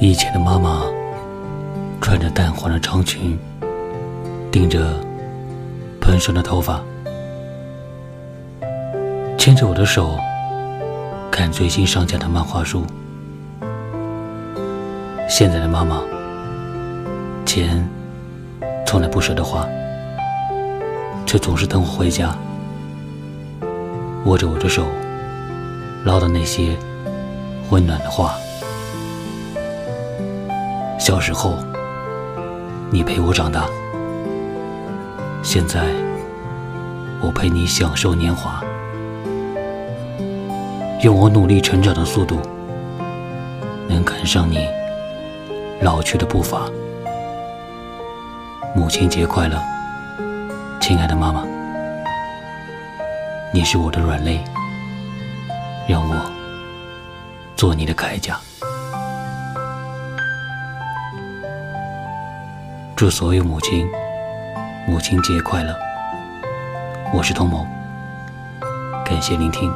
以前的妈妈穿着淡黄的长裙，顶着蓬松的头发，牵着我的手看最新上架的漫画书。现在的妈妈，钱从来不舍得花，却总是等我回家，握着我的手，唠叨那些温暖的话。小时候，你陪我长大，现在我陪你享受年华。用我努力成长的速度，能赶上你老去的步伐。母亲节快乐，亲爱的妈妈，你是我的软肋，让我做你的铠甲。祝所有母亲母亲节快乐！我是童某，感谢聆听。